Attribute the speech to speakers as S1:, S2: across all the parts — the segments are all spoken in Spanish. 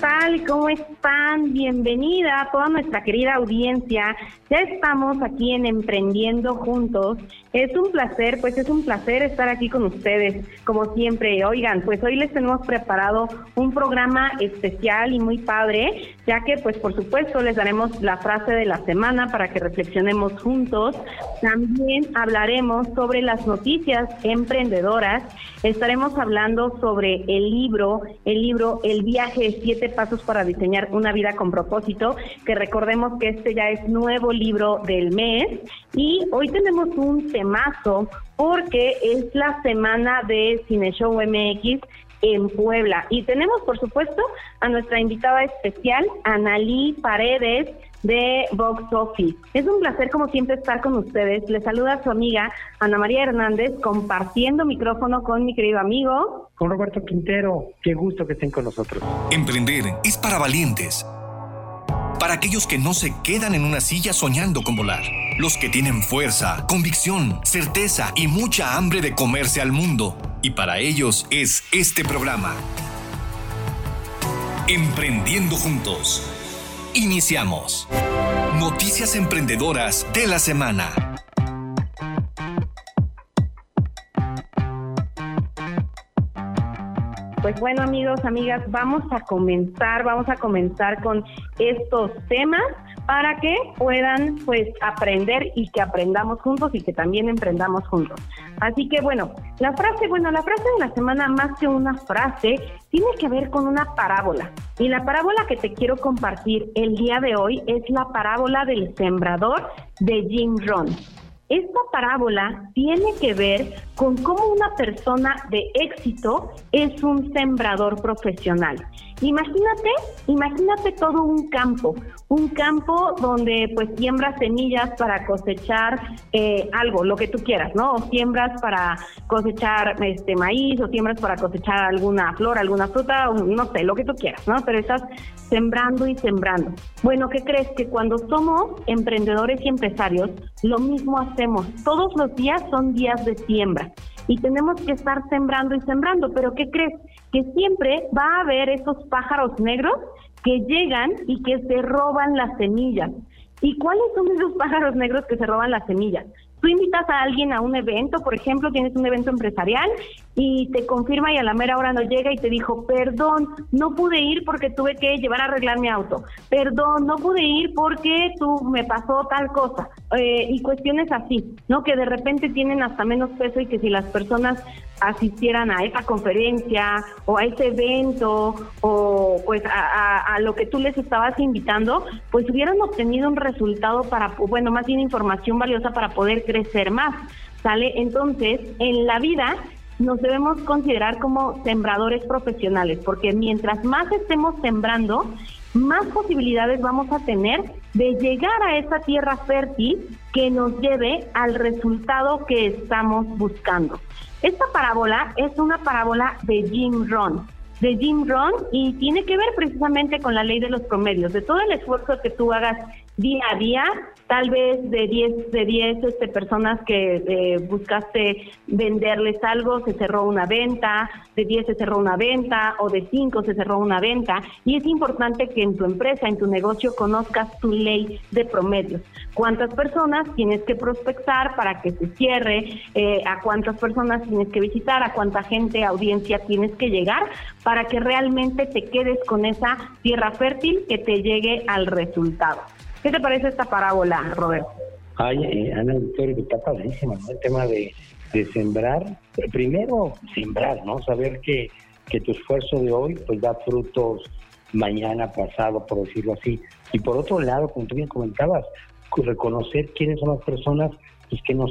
S1: Bye. Tal? ¿Cómo están? Bienvenida a toda nuestra querida audiencia. Ya estamos aquí en Emprendiendo Juntos. Es un placer, pues es un placer estar aquí con ustedes, como siempre. Oigan, pues hoy les tenemos preparado un programa especial y muy padre, ya que pues por supuesto les daremos la frase de la semana para que reflexionemos juntos. También hablaremos sobre las noticias emprendedoras. Estaremos hablando sobre el libro, el libro El viaje de siete pasos para diseñar una vida con propósito, que recordemos que este ya es nuevo libro del mes. Y hoy tenemos un temazo porque es la semana de Cine Show MX en Puebla. Y tenemos, por supuesto, a nuestra invitada especial, Analí Paredes, de Vox Office. Es un placer, como siempre, estar con ustedes. Les saluda su amiga Ana María Hernández, compartiendo micrófono con mi querido amigo.
S2: Con Roberto Quintero. Qué gusto que estén con nosotros.
S3: Emprender es para valientes. Para aquellos que no se quedan en una silla soñando con volar. Los que tienen fuerza, convicción, certeza y mucha hambre de comerse al mundo. Y para ellos es este programa. Emprendiendo juntos. Iniciamos. Noticias emprendedoras de la semana.
S1: Pues bueno amigos, amigas, vamos a comenzar, vamos a comenzar con estos temas para que puedan pues aprender y que aprendamos juntos y que también emprendamos juntos. Así que bueno, la frase, bueno, la frase de la semana más que una frase tiene que ver con una parábola. Y la parábola que te quiero compartir el día de hoy es la parábola del sembrador de Jim Rohn. Esta parábola tiene que ver con cómo una persona de éxito es un sembrador profesional. Imagínate, imagínate todo un campo, un campo donde pues siembras semillas para cosechar eh, algo, lo que tú quieras, ¿no? O siembras para cosechar este maíz, o siembras para cosechar alguna flor, alguna fruta, no sé, lo que tú quieras, ¿no? Pero estás sembrando y sembrando. Bueno, ¿qué crees? Que cuando somos emprendedores y empresarios, lo mismo hacemos. Todos los días son días de siembra y tenemos que estar sembrando y sembrando, pero ¿qué crees? Que siempre va a haber esos pájaros negros que llegan y que se roban las semillas. ¿Y cuáles son esos pájaros negros que se roban las semillas? Tú invitas a alguien a un evento, por ejemplo, tienes un evento empresarial y te confirma y a la mera hora no llega y te dijo, perdón, no pude ir porque tuve que llevar a arreglar mi auto, perdón, no pude ir porque tú me pasó tal cosa, eh, y cuestiones así, ¿no? Que de repente tienen hasta menos peso y que si las personas asistieran a esa conferencia o a ese evento o pues a, a, lo que tú les estabas invitando, pues hubieran obtenido un resultado para, bueno, más bien información valiosa para poder crecer más, ¿sale? Entonces, en la vida nos debemos considerar como sembradores profesionales, porque mientras más estemos sembrando, más posibilidades vamos a tener de llegar a esa tierra fértil que nos lleve al resultado que estamos buscando. Esta parábola es una parábola de Jim Rohn, de Jim Rohn y tiene que ver precisamente con la ley de los promedios, de todo el esfuerzo que tú hagas día a día, tal vez de 10 de 10 este, personas que eh, buscaste venderles algo, se cerró una venta, de 10 se cerró una venta o de 5 se cerró una venta y es importante que en tu empresa, en tu negocio conozcas tu ley de promedios. ¿Cuántas personas tienes que prospectar para que se cierre? Eh, ¿A cuántas personas tienes que visitar? ¿A cuánta gente, audiencia tienes que llegar para que realmente te quedes con esa tierra fértil que te llegue al resultado? ¿Qué te parece esta parábola, Roberto?
S2: Ay, eh, Ana Victoria, está padrísima, ¿no? El tema de, sembrar. Primero, sembrar, ¿no? Saber que, que tu esfuerzo de hoy pues da frutos mañana, pasado, por decirlo así. Y por otro lado, como tú bien comentabas, reconocer quiénes son las personas pues que nos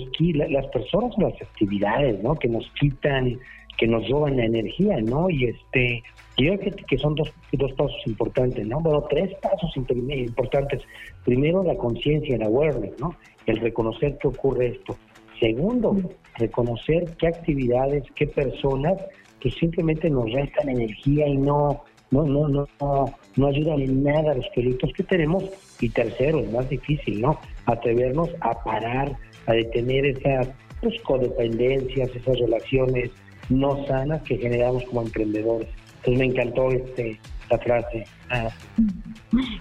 S2: las personas son las actividades, ¿no? Que nos quitan, que nos roban la energía, ¿no? Y este yo creo que, son dos, dos pasos importantes, ¿no? Bueno, tres pasos importantes. Primero, la conciencia, el awareness, ¿no? El reconocer que ocurre esto. Segundo, reconocer qué actividades, qué personas que simplemente nos restan energía y no, no, no, no, no, ayudan en nada a los proyectos que tenemos. Y tercero, es más difícil, ¿no? Atrevernos a parar, a detener esas pues, codependencias, esas relaciones no sanas que generamos como emprendedores. Entonces me encantó este la frase. Ah.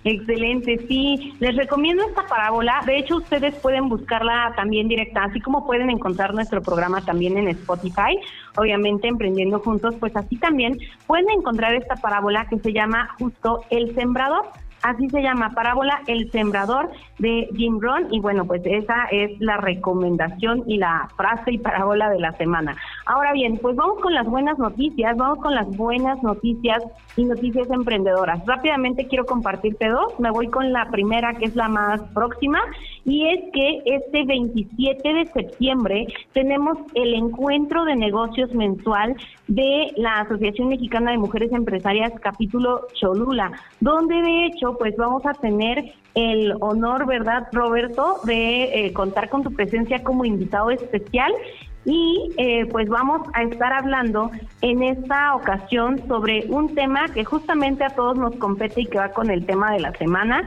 S1: Excelente, sí. Les recomiendo esta parábola. De hecho, ustedes pueden buscarla también directa, así como pueden encontrar nuestro programa también en Spotify, obviamente emprendiendo juntos, pues así también pueden encontrar esta parábola que se llama justo El Sembrador. Así se llama, Parábola El Sembrador de Jim Rohn. Y bueno, pues esa es la recomendación y la frase y parábola de la semana. Ahora bien, pues vamos con las buenas noticias, vamos con las buenas noticias y noticias emprendedoras. Rápidamente quiero compartirte dos. Me voy con la primera, que es la más próxima, y es que este 27 de septiembre tenemos el encuentro de negocios mensual de la Asociación Mexicana de Mujeres Empresarias, capítulo Cholula, donde de hecho pues vamos a tener el honor, ¿verdad, Roberto, de eh, contar con tu presencia como invitado especial y eh, pues vamos a estar hablando en esta ocasión sobre un tema que justamente a todos nos compete y que va con el tema de la semana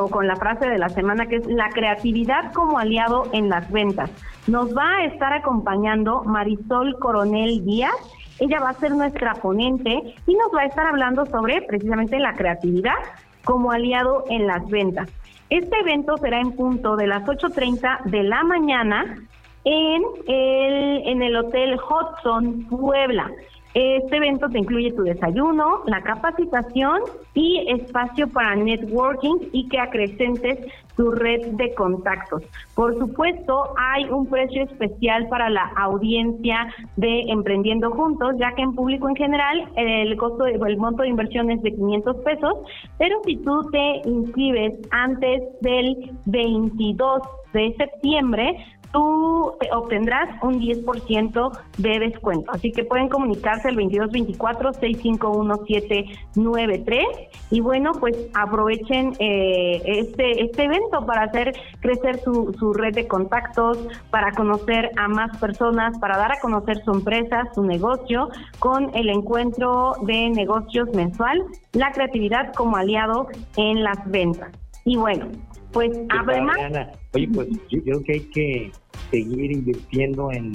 S1: o con la frase de la semana que es la creatividad como aliado en las ventas. Nos va a estar acompañando Marisol Coronel Díaz. Ella va a ser nuestra ponente y nos va a estar hablando sobre precisamente la creatividad como aliado en las ventas. Este evento será en punto de las 8.30 de la mañana en el, en el Hotel Hudson Puebla. Este evento te incluye tu desayuno, la capacitación y espacio para networking y que acrecentes tu red de contactos. Por supuesto, hay un precio especial para la audiencia de Emprendiendo Juntos, ya que en público en general el costo, el monto de inversión es de 500 pesos, pero si tú te inscribes antes del 22 de septiembre, tú obtendrás un 10% de descuento. Así que pueden comunicarse al 2224-651793 y bueno, pues aprovechen eh, este, este evento para hacer crecer su, su red de contactos, para conocer a más personas, para dar a conocer su empresa, su negocio, con el encuentro de negocios mensual, la creatividad como aliado en las ventas. Y bueno, pues además...
S2: Oye, pues yo creo que hay que seguir invirtiendo en,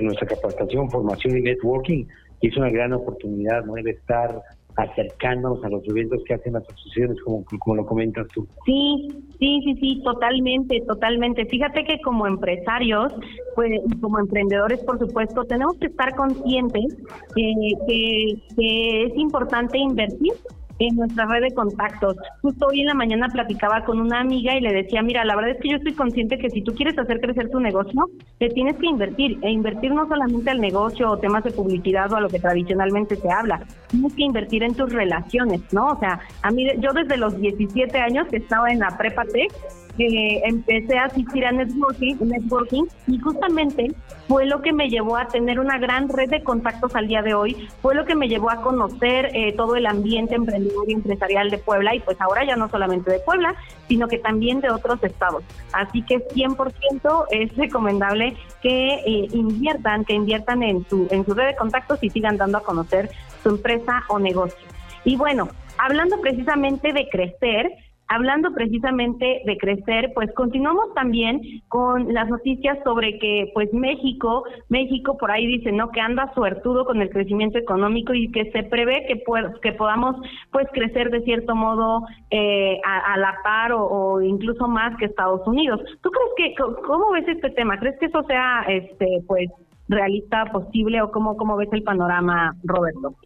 S2: nuestra capacitación, formación y networking. Y es una gran oportunidad, ¿no? De estar acercándonos a los eventos que hacen las asociaciones, como, como lo comentas tú.
S1: Sí, sí, sí, sí, totalmente, totalmente. Fíjate que como empresarios, pues como emprendedores, por supuesto, tenemos que estar conscientes que, que es importante invertir en nuestra red de contactos. Justo hoy en la mañana platicaba con una amiga y le decía, mira, la verdad es que yo estoy consciente que si tú quieres hacer crecer tu negocio, te tienes que invertir. E invertir no solamente al negocio o temas de publicidad o a lo que tradicionalmente se habla, tienes que invertir en tus relaciones, ¿no? O sea, a mí, yo desde los 17 años que estaba en la prepa tech, que empecé a asistir a networking, networking y justamente fue lo que me llevó a tener una gran red de contactos al día de hoy, fue lo que me llevó a conocer eh, todo el ambiente emprendedor y empresarial de Puebla y pues ahora ya no solamente de Puebla, sino que también de otros estados. Así que 100% es recomendable que eh, inviertan, que inviertan en su, en su red de contactos y sigan dando a conocer su empresa o negocio. Y bueno, hablando precisamente de crecer, Hablando precisamente de crecer, pues continuamos también con las noticias sobre que pues México, México por ahí dice, ¿no? Que anda suertudo con el crecimiento económico y que se prevé que, que podamos pues crecer de cierto modo eh, a, la par o, incluso más que Estados Unidos. ¿Tú crees que, cómo ves este tema? ¿Crees que eso sea este pues realista, posible o cómo, cómo ves el panorama, Roberto?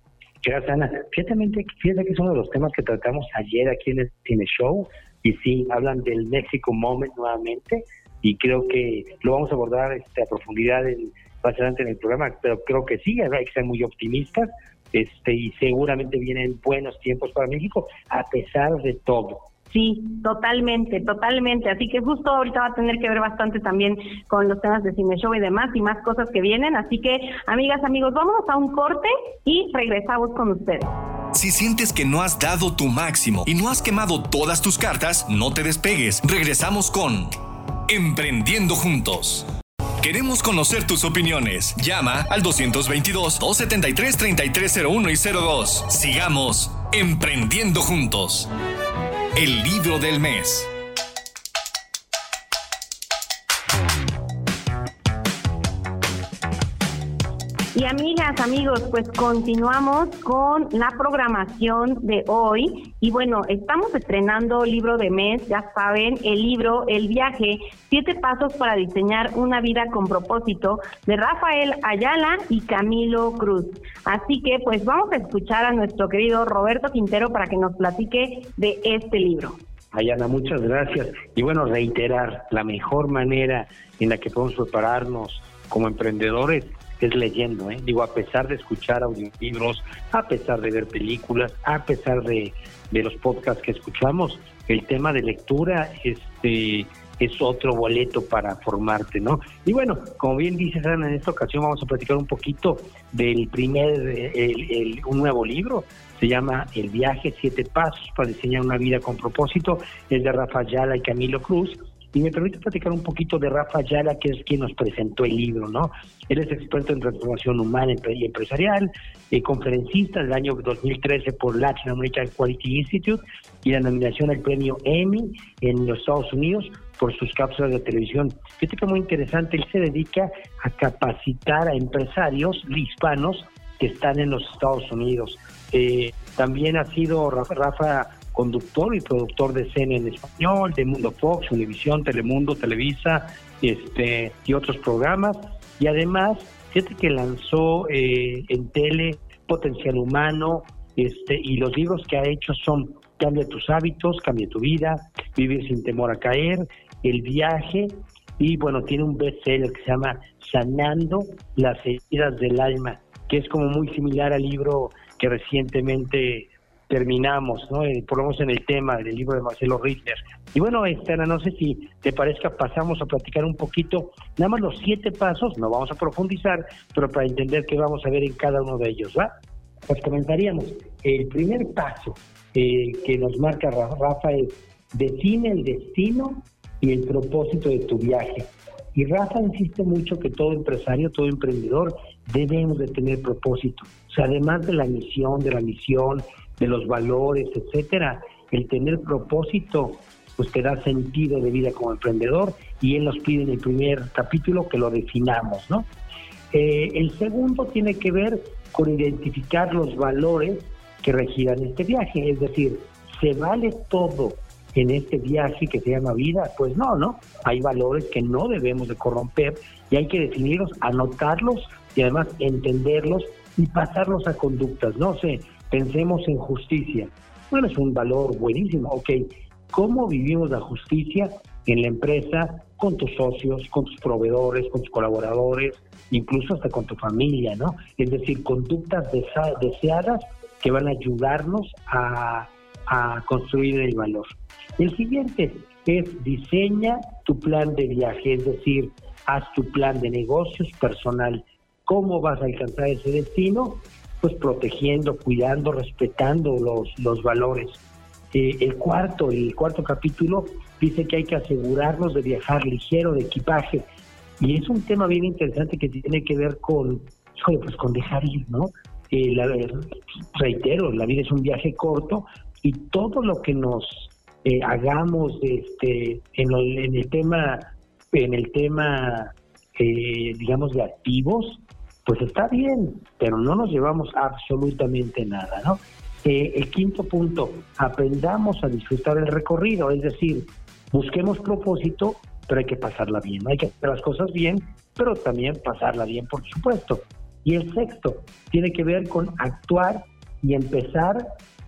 S2: Gracias, Ana. Fíjate, fíjate que es uno de los temas que tratamos ayer aquí en el Cine Show y sí, hablan del México Moment nuevamente y creo que lo vamos a abordar este, a profundidad en, más adelante en el programa, pero creo que sí, hay que ser muy optimistas este y seguramente vienen buenos tiempos para México a pesar de todo.
S1: Sí, totalmente, totalmente. Así que justo ahorita va a tener que ver bastante también con los temas de cine show y demás y más cosas que vienen. Así que, amigas, amigos, vámonos a un corte y regresamos con ustedes.
S3: Si sientes que no has dado tu máximo y no has quemado todas tus cartas, no te despegues. Regresamos con Emprendiendo Juntos. Queremos conocer tus opiniones. Llama al 222-273-3301 y 02. Sigamos emprendiendo juntos. El libro del mes.
S1: Y amigas, amigos, pues continuamos con la programación de hoy. Y bueno, estamos estrenando libro de mes, ya saben, el libro El viaje, siete pasos para diseñar una vida con propósito, de Rafael Ayala y Camilo Cruz. Así que pues vamos a escuchar a nuestro querido Roberto Quintero para que nos platique de este libro.
S2: Ayana, muchas gracias. Y bueno, reiterar, la mejor manera en la que podemos prepararnos como emprendedores es leyendo, ¿eh? Digo, a pesar de escuchar audiolibros, a pesar de ver películas, a pesar de, de los podcasts que escuchamos, el tema de lectura este, es otro boleto para formarte, ¿no? Y bueno, como bien dices, Ana, en esta ocasión vamos a platicar un poquito del primer, el, un nuevo libro, se llama El viaje, siete pasos para diseñar una vida con propósito, es de Rafa Yala y Camilo Cruz, y me permite platicar un poquito de Rafa Ayala, que es quien nos presentó el libro, ¿no? Él es experto en transformación humana y empresarial, eh, conferencista del año 2013 por Latin American Quality Institute y la nominación al premio Emmy en los Estados Unidos por sus cápsulas de televisión. Fíjate que muy interesante, él se dedica a capacitar a empresarios hispanos que están en los Estados Unidos. Eh, también ha sido Rafa, Rafa conductor y productor de escena en español, de Mundo Fox, Univisión, Telemundo, Televisa, este y otros programas. Y además, fíjate que lanzó eh, en tele Potencial Humano, este, y los libros que ha hecho son Cambia tus hábitos, Cambia tu vida, Vivir sin temor a caer, El viaje, y bueno, tiene un bestseller que se llama Sanando las heridas del alma, que es como muy similar al libro que recientemente terminamos, ¿no? Eh, por lo menos en el tema del libro de Marcelo Ritter. Y bueno, Estela, no sé si te parezca, pasamos a platicar un poquito, nada más los siete pasos, no vamos a profundizar, pero para entender qué vamos a ver en cada uno de ellos, ¿va? Pues comentaríamos, el primer paso eh, que nos marca Rafa es define el destino y el propósito de tu viaje. Y Rafa insiste mucho que todo empresario, todo emprendedor debemos de tener propósito. O sea, además de la misión, de la misión, de los valores, etcétera. El tener propósito, pues te da sentido de vida como emprendedor y él nos pide en el primer capítulo que lo definamos, ¿no? Eh, el segundo tiene que ver con identificar los valores que regirán este viaje, es decir, ¿se vale todo en este viaje que se llama vida? Pues no, ¿no? Hay valores que no debemos de corromper y hay que definirlos, anotarlos y además entenderlos y pasarlos a conductas, no sé, Pensemos en justicia. Bueno, es un valor buenísimo. Ok, ¿cómo vivimos la justicia en la empresa con tus socios, con tus proveedores, con tus colaboradores, incluso hasta con tu familia, ¿no? Es decir, conductas deseadas que van a ayudarnos a, a construir el valor. El siguiente es diseña tu plan de viaje, es decir, haz tu plan de negocios personal. ¿Cómo vas a alcanzar ese destino? Pues protegiendo, cuidando, respetando los, los valores. Eh, el cuarto, el cuarto capítulo dice que hay que asegurarnos de viajar ligero de equipaje y es un tema bien interesante que tiene que ver con, pues con dejar ir, ¿no? Eh, la, reitero, la vida es un viaje corto y todo lo que nos eh, hagamos este en, en, el tema en el tema digamos de activos pues está bien, pero no nos llevamos absolutamente nada, ¿no? Eh, el quinto punto, aprendamos a disfrutar el recorrido, es decir, busquemos propósito, pero hay que pasarla bien, hay que hacer las cosas bien, pero también pasarla bien, por supuesto. Y el sexto tiene que ver con actuar y empezar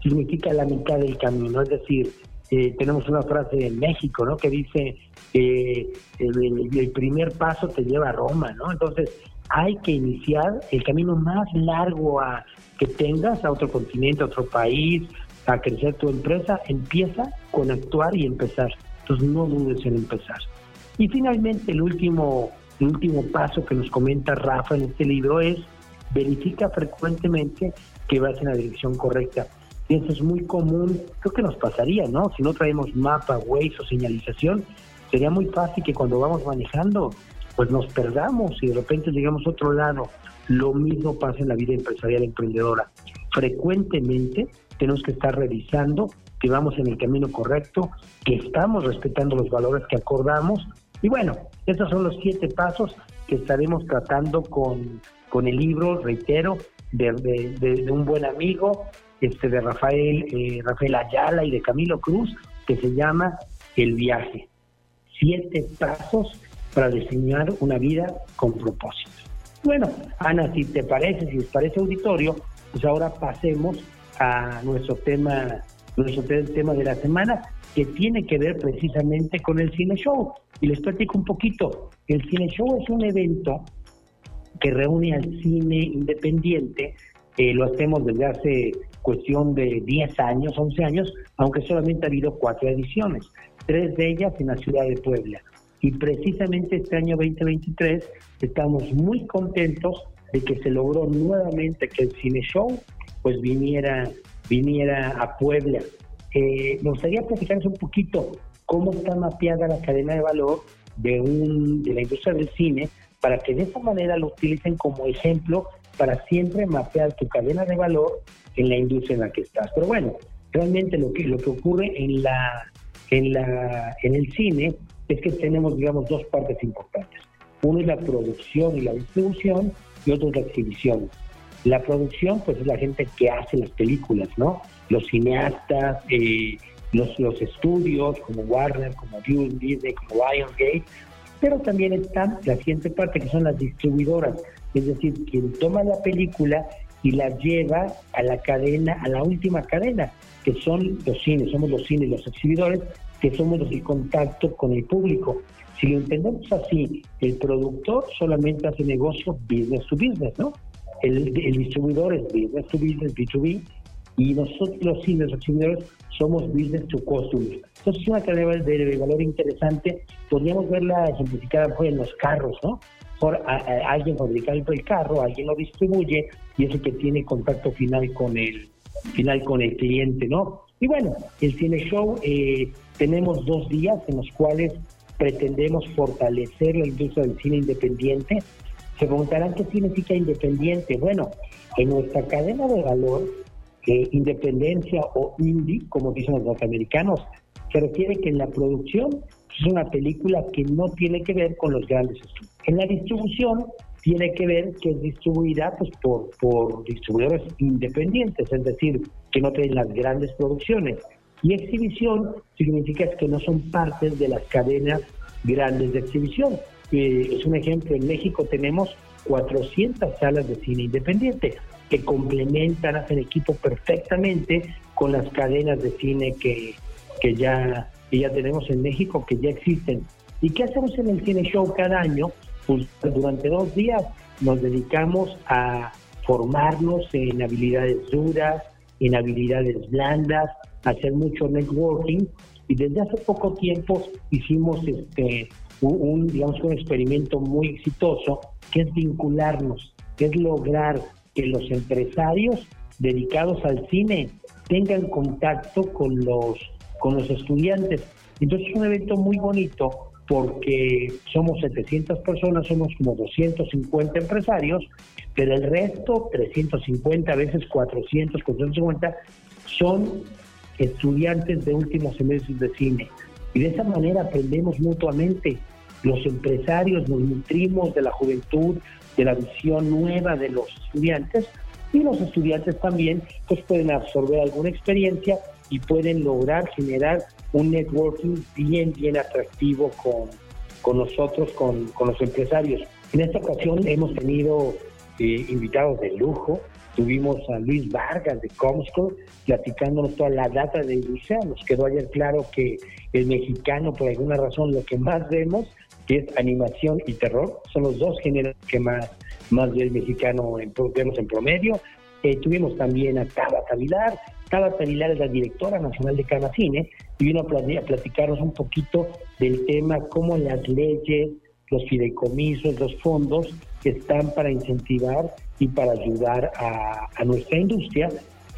S2: significa la mitad del camino, es decir, eh, tenemos una frase en México, ¿no? Que dice, eh, el, el, primer paso te lleva a Roma, ¿no? Entonces, hay que iniciar el camino más largo a que tengas a otro continente, a otro país, a crecer tu empresa, empieza con actuar y empezar. Entonces no dudes en empezar. Y finalmente el último, el último paso que nos comenta Rafa en este libro es verifica frecuentemente que vas en la dirección correcta. Y eso es muy común, creo que nos pasaría, ¿no? Si no traemos mapa, Waze o señalización, sería muy fácil que cuando vamos manejando pues nos perdamos y de repente llegamos a otro lado. Lo mismo pasa en la vida empresarial emprendedora. Frecuentemente tenemos que estar revisando que vamos en el camino correcto, que estamos respetando los valores que acordamos. Y bueno, esos son los siete pasos que estaremos tratando con, con el libro, reitero, de, un buen amigo, este de Rafael, eh, Rafael Ayala y de Camilo Cruz, que se llama El viaje. Siete pasos para diseñar una vida con propósito. Bueno, Ana, si te parece, si les parece auditorio, pues ahora pasemos a nuestro tema, nuestro tema de la semana, que tiene que ver precisamente con el Cine Show. Y les platico un poquito. El Cine Show es un evento que reúne al cine independiente. Eh, lo hacemos desde hace cuestión de 10 años, 11 años, aunque solamente ha habido cuatro ediciones, tres de ellas en la ciudad de Puebla. Y precisamente este año 2023 estamos muy contentos de que se logró nuevamente que el Cine Show pues viniera, viniera a Puebla. Eh, me gustaría platicarles un poquito cómo está mapeada la cadena de valor de, un, de la industria del cine para que de esa manera lo utilicen como ejemplo para siempre mapear tu cadena de valor en la industria en la que estás. Pero bueno, realmente lo que, lo que ocurre en, la, en, la, en el cine es que tenemos, digamos, dos partes importantes. Uno es la producción y la distribución y otro es la exhibición. La producción, pues es la gente que hace las películas, ¿no? Los cineastas, eh, los, los estudios como Warner, como Disney, como Lionsgate, pero también está la siguiente parte que son las distribuidoras, es decir, quien toma la película y la lleva a la cadena, a la última cadena, que son los cines, somos los cines, los exhibidores, que somos los contacto con el público. Si lo entendemos así, el productor solamente hace negocio business to business, ¿no? El, distribuidor es business to business, B2B, y nosotros los cines, los exhibidores, somos business to customer. Entonces es una cadena de, valor interesante. Podríamos verla ejemplificada pues, en los carros, ¿no? Por, alguien fabrica el carro, alguien lo distribuye y es el que tiene contacto final con el final con el cliente, ¿no? Y bueno, el Cine Show eh, tenemos dos días en los cuales pretendemos fortalecer la industria del cine independiente. Se preguntarán qué significa independiente. Bueno, en nuestra cadena de valor, eh, independencia o indie, como dicen los norteamericanos, se refiere que en la producción es una película que no tiene que ver con los grandes estudios. En la distribución tiene que ver que es distribuida pues, por, por distribuidores independientes, es decir, que no tienen las grandes producciones. Y exhibición significa que no son partes de las cadenas grandes de exhibición. Eh, es un ejemplo, en México tenemos 400 salas de cine independiente que complementan, hacen equipo perfectamente con las cadenas de cine que, que, ya, que ya tenemos en México, que ya existen. ¿Y qué hacemos en el Cine Show cada año? Pues durante dos días nos dedicamos a formarnos en habilidades duras, en habilidades blandas, hacer mucho networking y desde hace poco tiempo hicimos este un, digamos un experimento muy exitoso que es vincularnos, que es lograr que los empresarios dedicados al cine tengan contacto con los con los estudiantes. Entonces es un evento muy bonito porque somos 700 personas, somos como 250 empresarios, pero el resto, 350, a veces 400, 450, son estudiantes de últimos semestres de cine. Y de esa manera aprendemos mutuamente. Los empresarios nos nutrimos de la juventud, de la visión nueva de los estudiantes y los estudiantes también pues pueden absorber alguna experiencia y pueden lograr generar un networking bien, bien atractivo con, con nosotros, con, con los empresarios. En esta ocasión hemos tenido eh, invitados de lujo, Tuvimos a Luis Vargas de Comscore platicándonos toda la data de industria. Nos quedó ayer claro que el mexicano, por alguna razón, lo que más vemos es animación y terror. Son los dos géneros que más, más del mexicano vemos en promedio. Eh, tuvimos también a Tabata Vilar. Tabata Vilar es la directora nacional de Canacine y vino a platicarnos un poquito del tema, cómo las leyes, los fideicomisos, los fondos están para incentivar y para ayudar a, nuestra industria.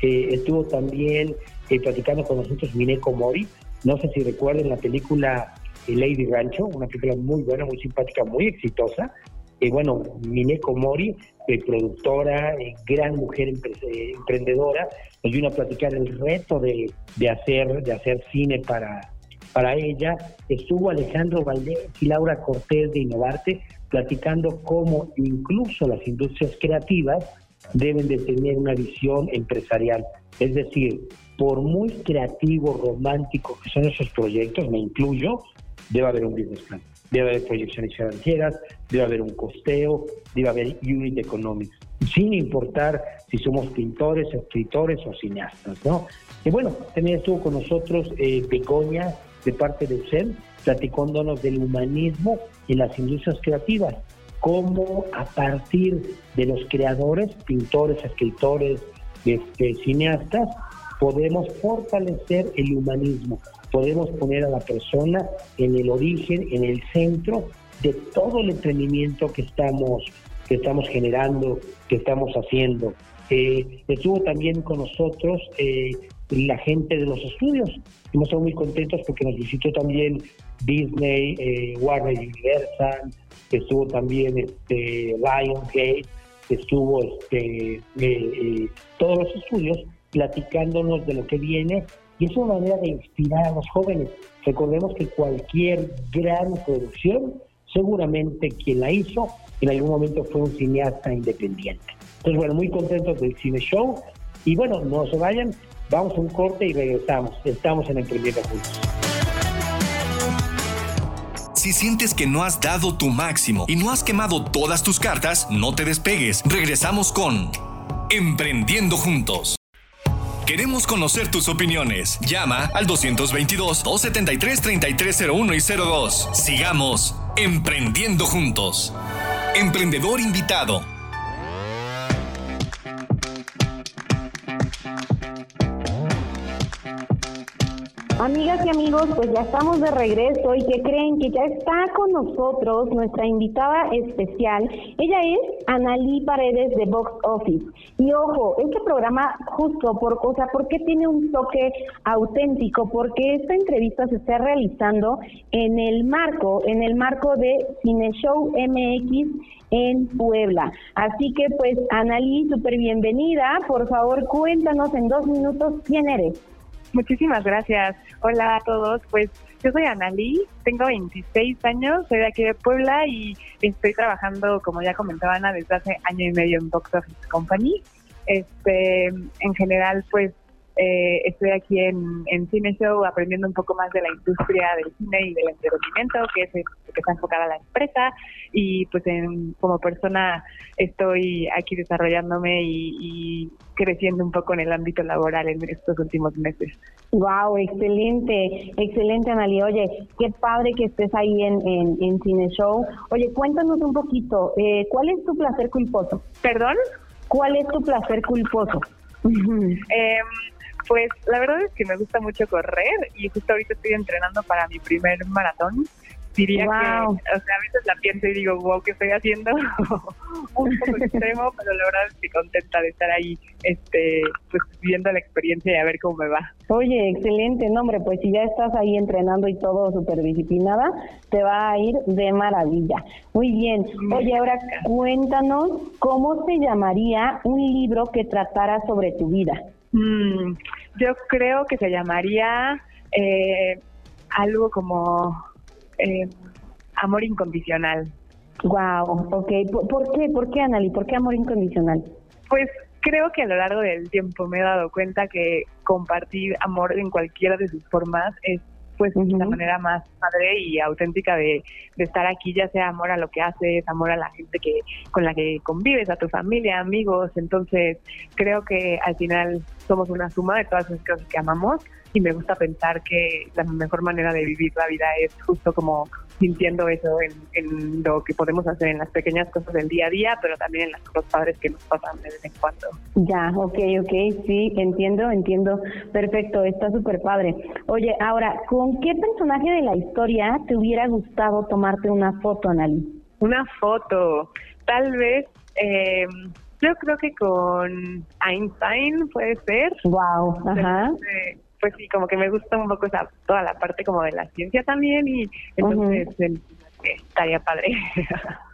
S2: Eh, estuvo también eh, platicando con nosotros Mineko Mori, no sé si recuerden la película eh, Lady Rancho, una película muy buena, muy simpática, muy exitosa. Y bueno, Mineko Mori, productora, gran mujer emprendedora, nos vino a platicar el reto de, de, hacer, de hacer cine para, para ella. Estuvo Alejandro Valdés y Laura Cortés de Innovarte platicando cómo incluso las industrias creativas deben de tener una visión empresarial. Es decir, por muy creativo, romántico que son esos proyectos, me incluyo, debe haber un business plan, debe haber proyecciones financieras, debe haber un costeo, debe haber unit economics, sin importar si somos pintores, escritores o cineastas, ¿no? Y bueno, también estuvo con nosotros eh, Begoña, de parte de UCEM, platicándonos del humanismo en las industrias creativas, cómo a partir de los creadores, pintores, escritores, este, cineastas, podemos fortalecer el humanismo, podemos poner a la persona en el origen, en el centro de todo el emprendimiento que estamos, que estamos generando, que estamos haciendo. Eh, estuvo también con nosotros eh, la gente de los estudios. Hemos estado muy contentos porque nos visitó también Disney, eh, Warner Universal, estuvo también este, Lionsgate, estuvo este, todos los estudios platicándonos de lo que viene y es una manera de inspirar a los jóvenes. Recordemos que cualquier gran producción, seguramente quien la hizo en algún momento fue un cineasta independiente. Entonces, bueno, muy contentos del cine show y bueno, no se vayan, vamos a un corte y regresamos. Estamos en Emprendiendo Juntos.
S3: Si sientes que no has dado tu máximo y no has quemado todas tus cartas, no te despegues. Regresamos con Emprendiendo Juntos. Queremos conocer tus opiniones. Llama al 222-273-3301 y 02. Sigamos emprendiendo juntos. Emprendedor invitado.
S1: Amigas y amigos, pues ya estamos de regreso y que creen que ya está con nosotros nuestra invitada especial. Ella es Analí Paredes de Box Office. Y ojo, este programa justo por cosa, porque tiene un toque auténtico, porque esta entrevista se está realizando en el marco, en el marco de Cine Show MX en Puebla. Así que pues Analí, súper bienvenida. Por favor, cuéntanos en dos minutos quién eres.
S4: Muchísimas gracias. Hola a todos. Pues yo soy Analí, tengo 26 años, soy de aquí de Puebla y estoy trabajando, como ya comentaba Ana, desde hace año y medio en Box Office Company. Este, en general, pues eh, estoy aquí en, en Cine Show aprendiendo un poco más de la industria del cine y del entretenimiento, que es que está enfocada a la empresa. Y pues en, como persona estoy aquí desarrollándome y, creciendo un poco en el ámbito laboral en estos últimos meses.
S1: Wow, excelente, excelente Analia. Oye, qué padre que estés ahí en, en, Cine Show. Oye, cuéntanos un poquito, eh, ¿cuál es tu placer culposo?
S4: ¿Perdón?
S1: ¿Cuál es tu placer culposo?
S4: eh, pues la verdad es que me gusta mucho correr y justo ahorita estoy entrenando para mi primer maratón. Diría que, o sea, a veces la pienso y digo, wow, ¿qué estoy haciendo? un poco extremo, pero la verdad es que contenta de estar ahí, este, pues viviendo la experiencia y a ver cómo me va.
S1: Oye, excelente, nombre, pues si ya estás ahí entrenando y todo súper disciplinada, te va a ir de maravilla. Muy bien. Oye, ahora cuéntanos cómo se llamaría un libro que tratara sobre tu vida.
S4: Mm, yo creo que se llamaría eh, algo como eh, amor incondicional.
S1: Wow, ok. ¿Por, qué? ¿Por qué, Anali? ¿Por qué amor incondicional?
S4: Pues creo que a lo largo del tiempo me he dado cuenta que compartir amor en cualquiera de sus formas es pues una manera más padre y auténtica de, estar aquí, ya sea amor a lo que haces, amor a la gente que con la que convives, a tu familia, amigos. Entonces, creo que al final somos una suma de todas esas cosas que amamos y me gusta pensar que la mejor manera de vivir la vida es justo como sintiendo eso en, lo que podemos hacer en las pequeñas cosas del día a día, pero también en las cosas padres que nos pasan de vez en cuando.
S1: Ya, ok, ok, sí, entiendo, entiendo. Perfecto, está súper padre. Oye, ahora, ¿con qué personaje de la historia te hubiera gustado tomarte una foto, Analí?
S4: Una foto, tal vez... Eh, yo creo que con Einstein puede ser.
S1: Wow, ajá
S4: pues sí, como que me gusta un poco esa, toda la parte como de la ciencia también y entonces estaría padre.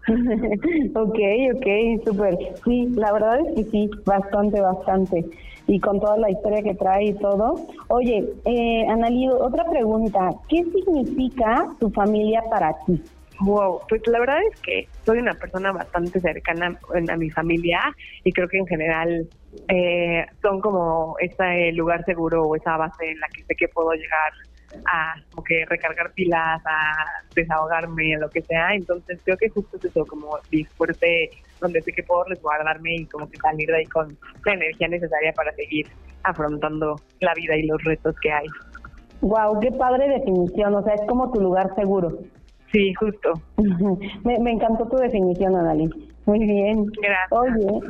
S1: ok, ok, súper. Sí, la verdad es que sí, bastante, bastante. Y con toda la historia que trae y todo. Oye, eh, Analí, otra pregunta. ¿Qué significa tu familia para ti?
S4: Wow, pues la verdad es que soy una persona bastante cercana a mi familia y creo que en general eh, son como ese lugar seguro o esa base en la que sé que puedo llegar a como que recargar pilas, a desahogarme, lo que sea. Entonces creo que justo es eso, como mi fuerte, donde sé que puedo resguardarme y como que salir de ahí con la energía necesaria para seguir afrontando la vida y los retos que hay.
S1: Wow, qué padre definición, o sea, es como tu lugar seguro.
S4: Sí, justo.
S1: me, me encantó tu definición, Adalí. Muy bien.
S4: Gracias.
S1: Oye,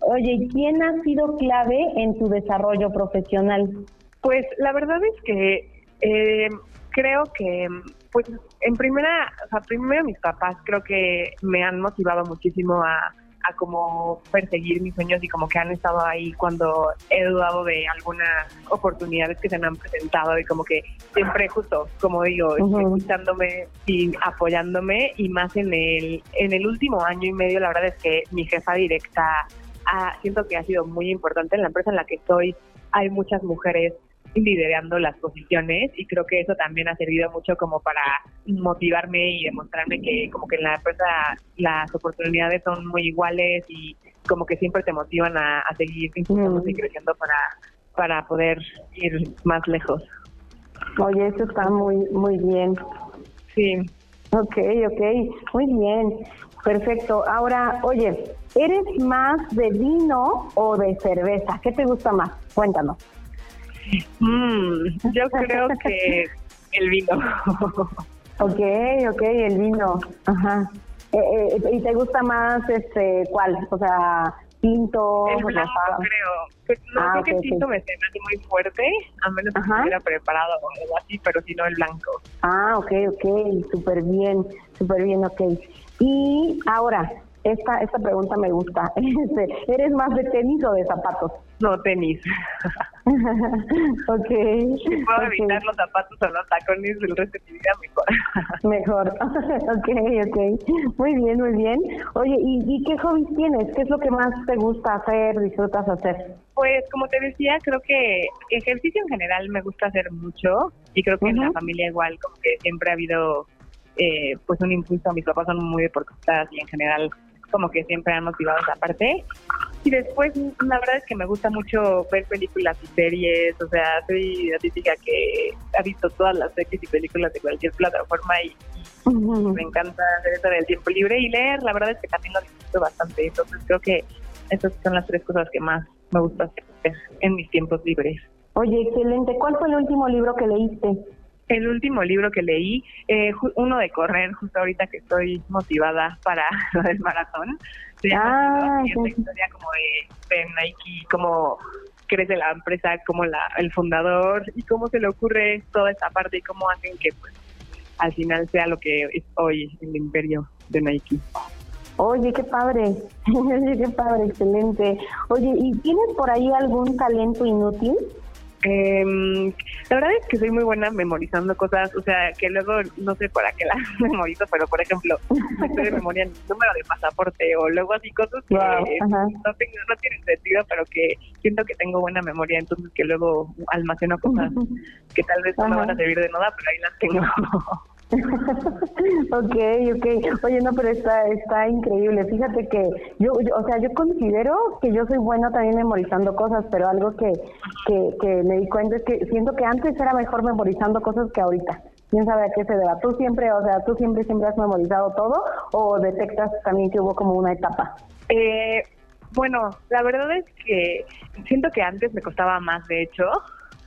S1: oye, ¿quién ha sido clave en tu desarrollo profesional?
S4: Pues la verdad es que eh, creo que, pues en primera, o sea, primero mis papás creo que me han motivado muchísimo a, a como perseguir mis sueños y como que han estado ahí cuando he dudado de algunas oportunidades que se me han presentado y como que siempre justo, como digo, escuchándome y apoyándome y más en el, en el último año y medio la verdad es que mi jefa directa ha, siento que ha sido muy importante en la empresa en la que estoy. Hay muchas mujeres liderando las posiciones y creo que eso también ha servido mucho como para motivarme y demostrarme que como que en la empresa las oportunidades son muy iguales y como que siempre te motivan a, seguir impulsándose y creciendo para, para poder ir más lejos.
S1: Oye, eso está muy, muy bien.
S4: Sí.
S1: Ok, ok, muy bien, perfecto. Ahora, oye, ¿eres más de vino o de cerveza? ¿Qué te gusta más? Cuéntanos.
S4: Mm, yo creo que el vino.
S1: ok, ok, el vino. Ajá. Eh, eh, ¿Y te gusta más este cuál? O sea, tinto,
S4: el blanco, creo. Pues, no ah, creo que el tinto me esté muy fuerte, a menos que estuviera preparado o algo así, pero si no el blanco.
S1: Ah, ok, ok, súper bien, súper bien, ok. Y ahora, esta, esta pregunta me gusta. Este, ¿Eres más de tenis o de zapatos?
S4: No, tenis.
S1: ok.
S4: Si puedo evitar los zapatos o los tacones el resto de mi vida,
S1: mejor. mejor. ok, ok. Muy bien, muy bien. Oye, ¿y, ¿y qué hobbies tienes? ¿Qué es lo que más te gusta hacer, disfrutas hacer?
S4: Pues como te decía, creo que ejercicio en general me gusta hacer mucho y creo que en la familia igual como que siempre ha habido eh, pues un impulso. Mis papás son muy deportistas y en general como que siempre han motivado esa parte. Y después, la verdad es que me gusta mucho ver películas y series, o sea, soy la típica que ha visto todas las series y películas de cualquier plataforma y, me encanta hacer eso en el tiempo libre y leer, la verdad es que también lo disfruto bastante, entonces creo que esas son las tres cosas que más me gusta hacer en mis tiempos libres.
S1: Oye, excelente, ¿cuál fue el último libro que leíste?
S4: El último libro que leí, eh, uno de correr, justo ahorita que estoy motivada para lo del maratón. Se llama ah, es historia como de, Nike, cómo crece la empresa, como la, el fundador y cómo se le ocurre toda esta parte y cómo hacen que pues al final sea lo que es hoy el imperio de Nike.
S1: Oye, qué padre, oye, qué padre, excelente. Oye, ¿y tienes por ahí algún talento inútil?
S4: Eh, la verdad es que soy muy buena memorizando cosas, o sea, que luego no sé para qué las memorizo, pero por ejemplo, estoy de memoria el número de pasaporte o luego así cosas que no, no tienen sentido, pero que siento que tengo buena memoria, entonces que luego almaceno cosas que tal vez no me van a servir de nada, pero ahí las tengo.
S1: ok, ok. Oye, no, pero está, está increíble. Fíjate que yo, o sea, yo considero que yo soy buena también memorizando cosas, pero algo que, que, que me di cuenta es que siento que antes era mejor memorizando cosas que ahorita. ¿Quién sabe a qué se deba? ¿Tú siempre, o sea, tú siempre, siempre has memorizado todo o detectas también que hubo como una etapa?
S4: Eh, bueno, la verdad es que siento que antes me costaba más, de hecho,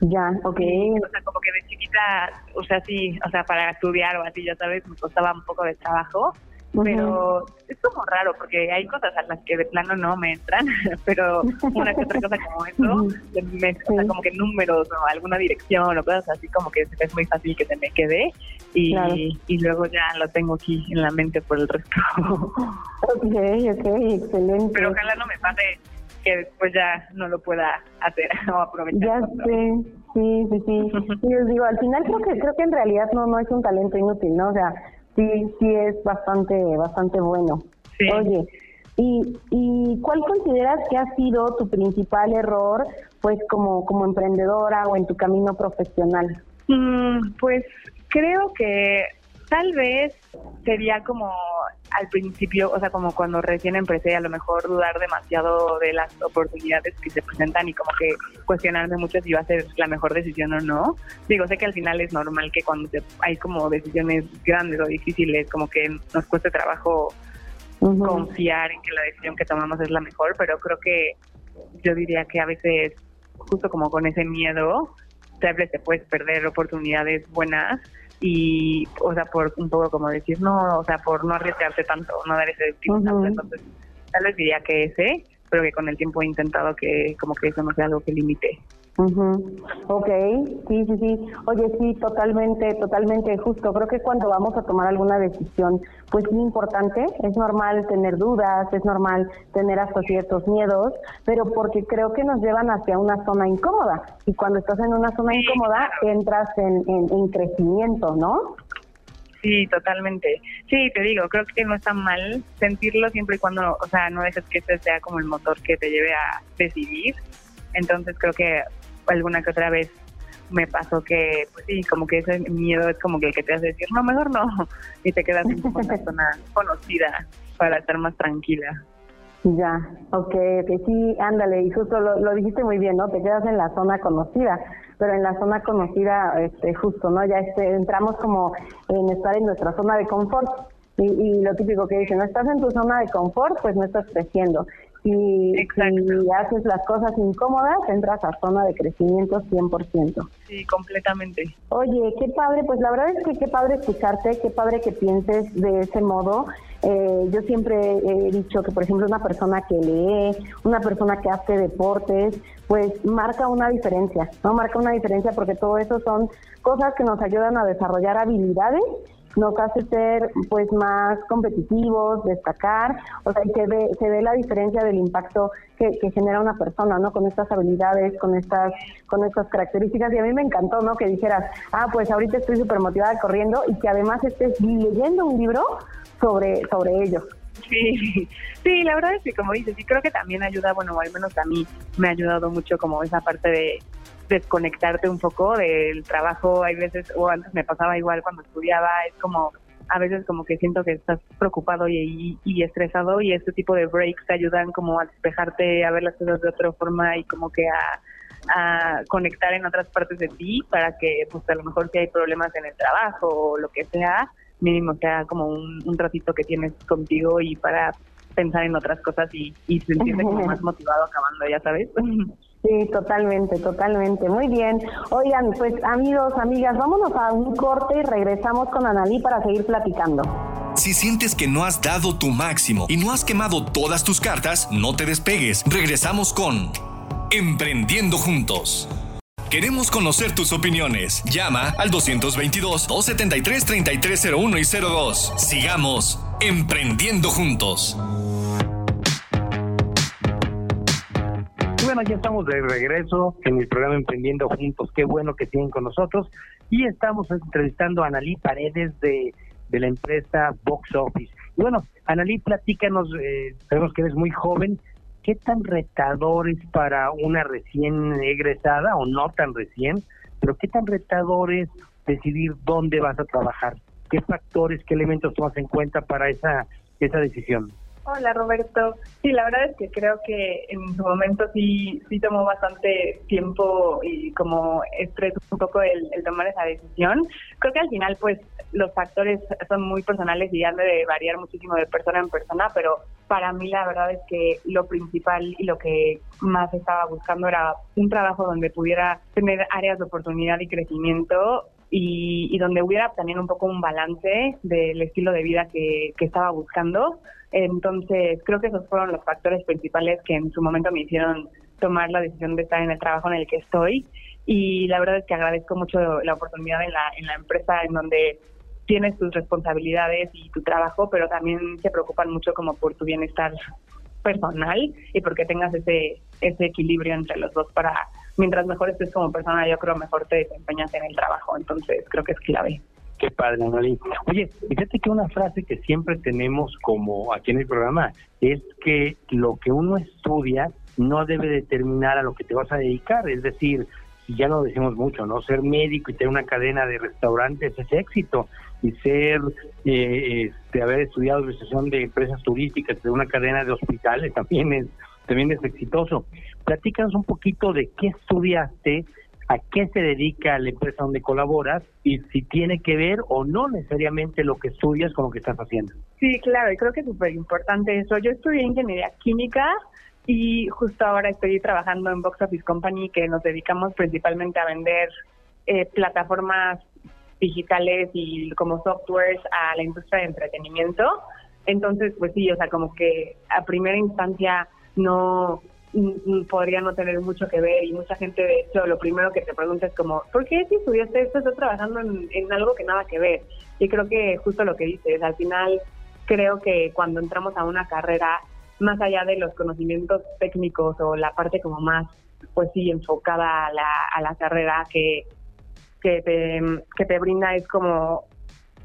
S1: ya, ok.
S4: O sea, como que de chiquita, o sea, sí, o sea, para estudiar o así, ya sabes, me costaba un poco de trabajo. Pero es como raro porque hay cosas a las que de plano no me entran, pero una que otra cosa como eso, me, o sea, como que números o alguna dirección o cosas así como que es muy fácil que se me quede y, y luego ya lo tengo aquí en la mente por el resto.
S1: ok, ok, excelente.
S4: Pero ojalá no me pase que después ya no lo pueda hacer o aprovechar.
S1: Ya sé, sí, sí, sí. Y les digo, al final creo que creo que en realidad no no es un talento inútil, ¿no? O sea, sí sí es bastante bastante bueno. Oye, ¿y, ¿y cuál consideras que ha sido tu principal error, pues como como emprendedora o en tu camino profesional?
S4: Mm, pues creo que Tal vez sería como al principio, o sea, como cuando recién empecé, a lo mejor dudar demasiado de las oportunidades que se presentan y como que cuestionarme mucho si va a ser la mejor decisión o no. Digo, sé que al final es normal que cuando hay como decisiones grandes o difíciles, como que nos cueste trabajo confiar en que la decisión que tomamos es la mejor, pero creo que yo diría que a veces, justo como con ese miedo, tal vez te puedes perder oportunidades buenas y, o sea, por un poco como decir, no, o sea, por no arriesgarte tanto, no dar ese tipo Entonces, tal vez diría que ese, pero que con el tiempo he intentado que como que eso no sea algo que limite
S1: mhm Ok, sí, sí, sí. Oye, sí, totalmente, totalmente justo. Creo que cuando vamos a tomar alguna decisión, pues es importante, es normal tener dudas, es normal tener hasta ciertos miedos, pero porque creo que nos llevan hacia una zona incómoda. Y cuando estás en una zona incómoda, entras en, en, crecimiento, ¿no?
S4: Sí, totalmente. Sí, te digo, creo que no está mal sentirlo siempre y cuando, o sea, no dejes que ese sea como el motor que te lleve a decidir. Entonces creo que alguna que otra vez me pasó que, pues sí, como que ese miedo es como que el que te hace decir, no, mejor no, y te quedas en una zona conocida para estar más tranquila.
S1: Ya, ok, que sí, ándale, y justo lo, lo, dijiste muy bien, ¿no? Te quedas en la zona conocida, pero en la zona conocida, este, justo, ¿no? Ya este, entramos como en estar en nuestra zona de confort. Y, y lo típico que dicen, no estás en tu zona de confort, pues no estás creciendo. Y si haces las cosas incómodas, entras a zona de crecimiento 100%.
S4: Sí, completamente.
S1: Oye, qué padre, pues la verdad es que qué padre escucharte, qué padre que pienses de ese modo. Eh, yo siempre he dicho que, por ejemplo, una persona que lee, una persona que hace deportes, pues marca una diferencia, ¿no? Marca una diferencia porque todo eso son cosas que nos ayudan a desarrollar habilidades nos hace ser pues más competitivos, destacar, o sea, se ve, se ve la diferencia del impacto que, genera una persona, ¿no? Con estas habilidades, con estas, con estas características. Y a mí me encantó, ¿no? Que dijeras, ah, pues ahorita estoy súper motivada corriendo y que además estés leyendo un libro sobre, sobre ello.
S4: Sí, sí, la verdad es que como dices, sí creo que también ayuda, bueno, al menos a mí me ha ayudado mucho como esa parte de desconectarte un poco del trabajo. Hay veces, o antes me pasaba igual cuando estudiaba, es como a veces como que siento que estás preocupado y, estresado y este tipo de breaks te ayudan como a despejarte, a ver las cosas de otra forma y como que a, conectar en otras partes de ti para que pues a lo mejor si hay problemas en el trabajo o lo que sea, mínimo sea como un, un ratito que tienes contigo y para pensar en otras cosas y, y sentirte como más motivado acabando, ya sabes.
S1: Sí, totalmente, totalmente. Muy bien. Oigan, pues amigos, amigas, vámonos a un corte y regresamos con Analí para seguir platicando.
S3: Si sientes que no has dado tu máximo y no has quemado todas tus cartas, no te despegues. Regresamos con Emprendiendo Juntos. Queremos conocer tus opiniones. Llama al 222-273-3301 y 02. Sigamos emprendiendo juntos.
S2: Ya estamos de regreso en el programa Emprendiendo Juntos. Qué bueno que tienen con nosotros. Y estamos entrevistando a Analí Paredes de, de la empresa Box Office. Y bueno, Analí, platícanos, eh, sabemos que eres muy joven. ¿Qué tan retador es para una recién egresada o no tan recién? Pero ¿qué tan retador es decidir dónde vas a trabajar? ¿Qué factores, qué elementos tomas en cuenta para esa, esa decisión?
S4: Hola Roberto. Sí, la verdad es que creo que en su momento sí sí tomó bastante tiempo y como estrés un poco el, tomar esa decisión. Creo que al final pues los factores son muy personales y han de variar muchísimo de persona en persona, pero para mí la verdad es que lo principal y lo que más estaba buscando era un trabajo donde pudiera tener áreas de oportunidad y crecimiento y, donde hubiera también un poco un balance del estilo de vida que, que estaba buscando. Entonces, creo que esos fueron los factores principales que en su momento me hicieron tomar la decisión de estar en el trabajo en el que estoy. Y la verdad es que agradezco mucho la oportunidad en la, en la empresa en donde tienes tus responsabilidades y tu trabajo, pero también se preocupan mucho como por tu bienestar personal y porque tengas ese ese equilibrio entre los dos para mientras mejor estés como persona yo creo mejor te desempeñas en el trabajo entonces creo que es clave
S2: Qué padre, Annalí. Oye, fíjate que una frase que siempre tenemos como aquí en el programa es que lo que uno estudia no debe determinar a lo que te vas a dedicar. Es decir, ya lo decimos mucho, ¿no? Ser médico y tener una cadena de restaurantes es éxito. Y ser, eh, este, haber estudiado administración de empresas turísticas, de una cadena de hospitales también es, también es exitoso. Platícanos un poquito de qué estudiaste, a qué se dedica la empresa donde colaboras y si tiene que ver o no necesariamente lo que estudias con lo que estás haciendo.
S4: Sí, claro, y creo que es súper importante eso. Yo estudié ingeniería química y justo ahora estoy trabajando en Box Office Company que nos dedicamos principalmente a vender eh, plataformas digitales y como softwares a la industria de entretenimiento. Entonces, pues sí, o sea, como que a primera instancia no podría no tener mucho que ver y mucha gente de hecho lo primero que te pregunta es como ¿por qué si estudiaste esto estás trabajando en, en algo que nada que ver? Y creo que justo lo que dices, al final creo que cuando entramos a una carrera más allá de los conocimientos técnicos o la parte como más, pues sí, enfocada a la, a la carrera que, que te brinda es como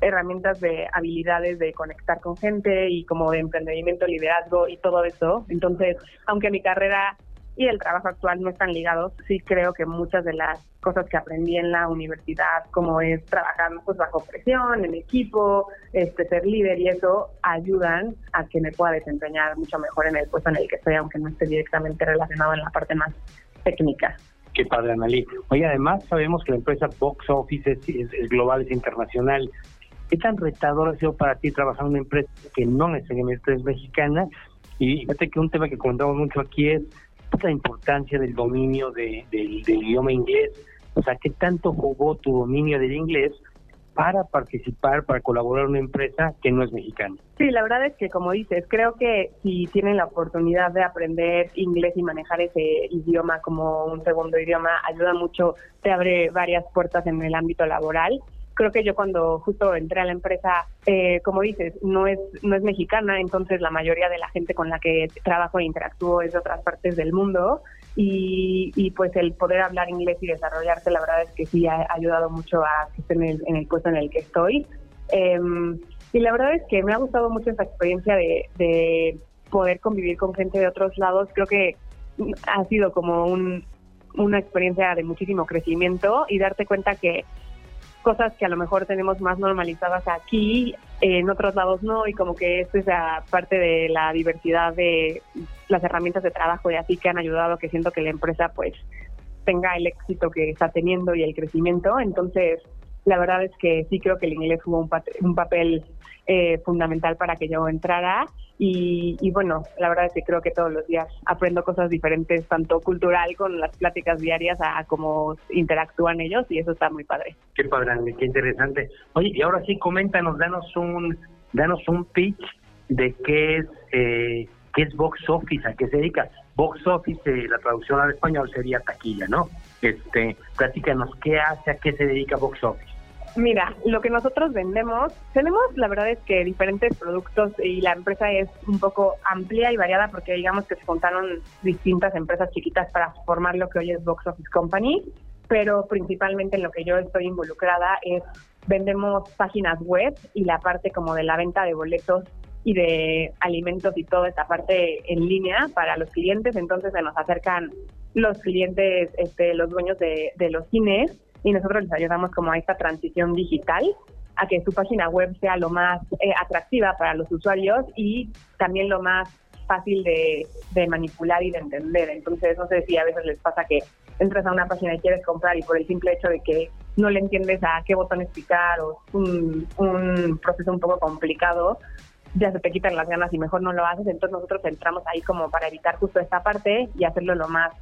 S4: herramientas de habilidades de conectar con gente y como de emprendimiento, liderazgo y todo eso. Entonces, aunque mi carrera y el trabajo actual no están ligados, sí creo que muchas de las cosas que aprendí en la universidad, como es trabajar pues bajo presión, en equipo, este ser líder y eso, ayudan a que me pueda desempeñar mucho mejor en el puesto en el que estoy, aunque no esté directamente relacionado en la parte más técnica.
S2: Qué padre, Analí. Oye, además sabemos que la empresa Box Office es, global, es internacional. ¿Qué tan retador ha sido para ti trabajar en una empresa que no necesariamente es mexicana? Y fíjate que un tema que comentamos mucho aquí es la importancia del dominio del idioma inglés. O sea, ¿qué tanto jugó tu dominio del inglés para participar, para colaborar en una empresa que no es mexicana?
S4: Sí, la verdad es que, como dices, creo que si tienen la oportunidad de aprender inglés y manejar ese idioma como un segundo idioma, ayuda mucho, te abre varias puertas en el ámbito laboral creo que yo cuando justo entré a la empresa, eh, como dices, no es, no es mexicana, entonces la mayoría de la gente con la que trabajo e interactúo es de otras partes del mundo y, y pues el poder hablar inglés y desarrollarse, la verdad es que sí ha ayudado mucho a que esté en el, en el puesto en el que estoy. Em, y la verdad es que me ha gustado mucho esa experiencia de, de poder convivir con gente de otros lados. Creo que ha sido como un, una experiencia de muchísimo crecimiento y darte cuenta que cosas que a lo mejor tenemos más normalizadas aquí, en otros lados no, y como que esto es parte de la diversidad de las herramientas de trabajo y así que han ayudado que siento que la empresa pues tenga el éxito que está teniendo y el crecimiento. Entonces, la verdad es que sí creo que el inglés jugó un, un papel eh, fundamental para que yo entrara y, bueno, la verdad es que creo que todos los días aprendo cosas diferentes, tanto cultural con las pláticas diarias a cómo interactúan ellos y eso está muy padre.
S2: Qué padre, qué interesante. Oye, y ahora sí, coméntanos, danos un, danos un pitch de qué es, eh, qué es Box Office, a qué se dedica. Box Office, eh, la traducción al español sería taquilla, ¿no? Este, platícanos, ¿qué hace, a qué se dedica Box Office?
S4: Mira, lo que nosotros vendemos, tenemos la verdad es que diferentes productos y la empresa es un poco amplia y variada porque digamos que se juntaron distintas empresas chiquitas para formar lo que hoy es Box Office Company, pero principalmente en lo que yo estoy involucrada es vendemos páginas web y la parte como de la venta de boletos y de alimentos y toda esta parte en línea para los clientes, entonces se nos acercan los clientes, este, los dueños de, de los cines y nosotros les ayudamos como a esta transición digital a que su página web sea lo más eh, atractiva para los usuarios y también lo más fácil de, manipular y de entender. Entonces, no sé si a veces les pasa que entras a una página y quieres comprar y por el simple hecho de que no le entiendes a qué botones picar o un, un proceso un poco complicado, ya se te quitan las ganas y mejor no lo haces. Entonces nosotros entramos ahí como para evitar justo esta parte y hacerlo lo más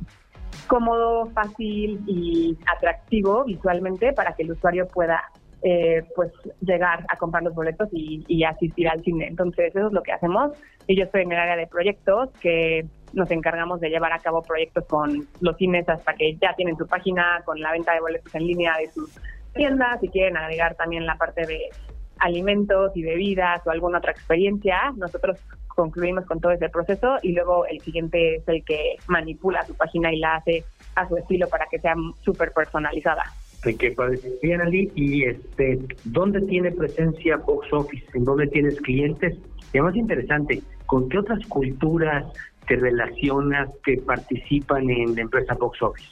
S4: cómodo, fácil y atractivo visualmente para que el usuario pueda eh, pues llegar a comprar los boletos y, asistir al cine. Entonces eso es lo que hacemos y yo estoy en el área de proyectos que nos encargamos de llevar a cabo proyectos con los cines hasta que ya tienen su página con la venta de boletos en línea de sus tiendas, si quieren agregar también la parte de alimentos y bebidas o alguna otra experiencia, nosotros concluimos con todo ese proceso y luego el siguiente es el que manipula su página y la hace a su estilo para que sea súper personalizada.
S2: Que parece bien, Ali, y este, ¿dónde tiene presencia Box Office? ¿En dónde tienes clientes? Y más interesante, ¿con qué otras culturas te relacionas que participan en la empresa Box Office?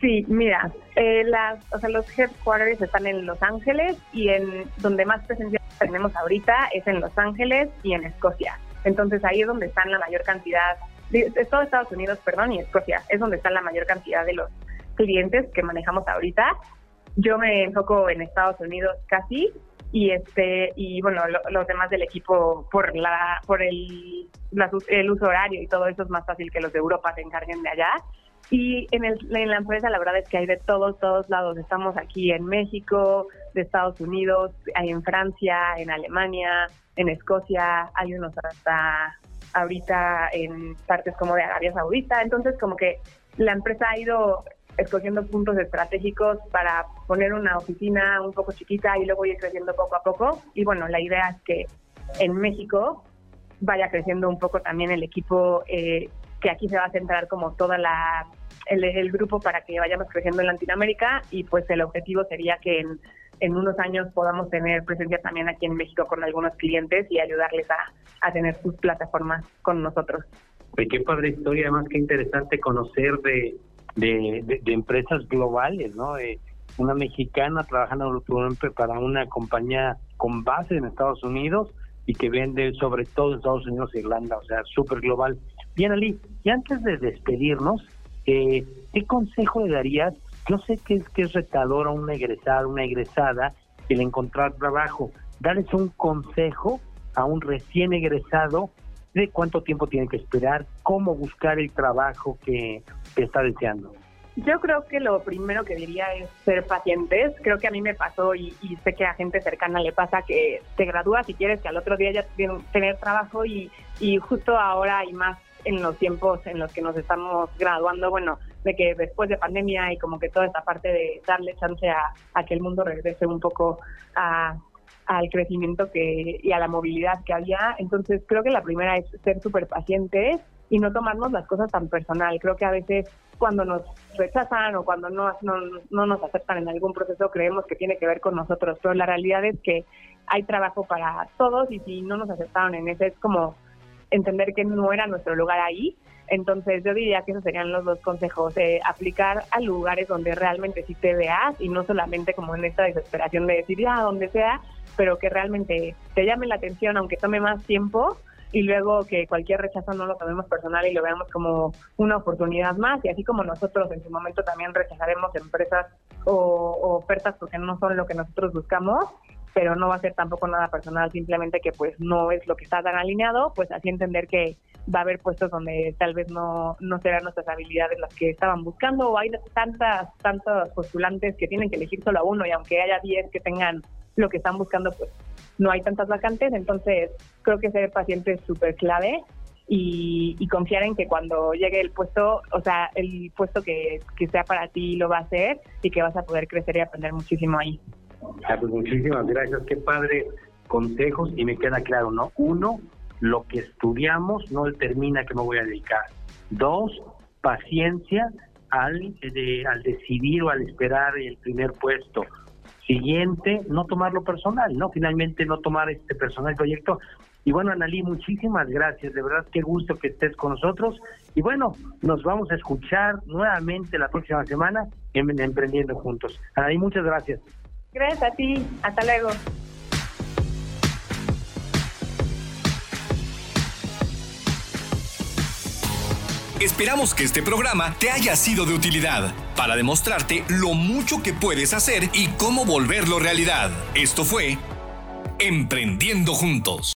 S4: Sí, mira, eh, las, o sea, los headquarters están en Los Ángeles y en donde más presencia tenemos ahorita es en Los Ángeles y en Escocia. Entonces ahí es donde están la mayor cantidad, de todo Estados Unidos, perdón, y Escocia, es donde está la mayor cantidad de los clientes que manejamos ahorita. Yo me enfoco en Estados Unidos casi y este y bueno los demás del equipo por la por el el uso horario y todo eso es más fácil que los de Europa se encarguen de allá y en, el, en la empresa la verdad es que hay de todos todos lados estamos aquí en México de Estados Unidos hay en Francia en Alemania en Escocia hay unos hasta ahorita en partes como de Arabia Saudita entonces como que la empresa ha ido escogiendo puntos estratégicos para poner una oficina un poco chiquita y luego ir creciendo poco a poco. Y bueno, la idea es que en México vaya creciendo un poco también el equipo, eh, que aquí se va a centrar como toda la el, grupo para que vayamos creciendo en Latinoamérica y pues el objetivo sería que en, en unos años podamos tener presencia también aquí en México con algunos clientes y ayudarles a, a tener sus plataformas con nosotros.
S2: qué padre historia, además qué interesante conocer de, de, empresas globales, ¿no? una mexicana trabajando para una compañía con base en Estados Unidos y que vende sobre todo en Estados Unidos e Irlanda, o sea, súper global. Bien, Ali, y antes de despedirnos, eh, ¿qué consejo le darías? Yo sé que es que es retador a una egresada, una egresada, el encontrar trabajo. Darles un consejo a un recién egresado de cuánto tiempo tiene que esperar, cómo buscar el trabajo que, está deseando.
S4: Yo creo que lo primero que diría es ser pacientes. Creo que a mí me pasó y, sé que a gente cercana le pasa que te gradúas y quieres que al otro día ya tener trabajo y, justo ahora y más en los tiempos en los que nos estamos graduando, bueno, de que después de pandemia y como que toda esta parte de darle chance a, que el mundo regrese un poco a al crecimiento que y a la movilidad que había. Entonces creo que la primera es ser súper pacientes y no tomarnos las cosas tan personal. Creo que a veces cuando nos rechazan o cuando no, no, no nos aceptan en algún proceso creemos que tiene que ver con nosotros, pero la realidad es que hay trabajo para todos y si no nos aceptaron en ese es como entender que no era nuestro lugar ahí. Entonces yo diría que esos serían los dos consejos, de aplicar a lugares donde realmente sí te veas y no solamente como en esta desesperación de decir ya donde sea, pero que realmente te llame la atención aunque tome más tiempo y luego que cualquier rechazo no lo tomemos personal y lo veamos como una oportunidad más. Y así como nosotros en su momento también rechazaremos empresas o, ofertas porque no son lo que nosotros buscamos, pero no va a ser tampoco nada personal, simplemente que pues no es lo que está tan alineado, pues así entender que va a haber puestos donde tal vez no, no serán nuestras habilidades las que estaban buscando o hay tantas, tantos postulantes que tienen que elegir solo a uno y aunque haya 10 que tengan lo que están buscando, pues no hay tantas vacantes, entonces creo que ser paciente es súper clave y, confiar en que cuando llegue el puesto, o sea, el puesto que, que sea para ti lo va a hacer y que vas a poder crecer y aprender muchísimo ahí.
S2: Ah, pues muchísimas gracias, qué padre consejos y me queda claro, ¿no? Uno, lo que estudiamos no determina que me voy a dedicar. Dos, paciencia al, al decidir o al esperar el primer puesto. Siguiente, no tomarlo personal, ¿no? Finalmente no tomar este personal proyecto. Y bueno, Analí, muchísimas gracias. De verdad, qué gusto que estés con nosotros. Y bueno, nos vamos a escuchar nuevamente la próxima semana en Emprendiendo Juntos. Analí, muchas gracias.
S4: Gracias a ti. Hasta luego.
S3: Esperamos que este programa te haya sido de utilidad para demostrarte lo mucho que puedes hacer y cómo volverlo realidad. Esto fue Emprendiendo Juntos.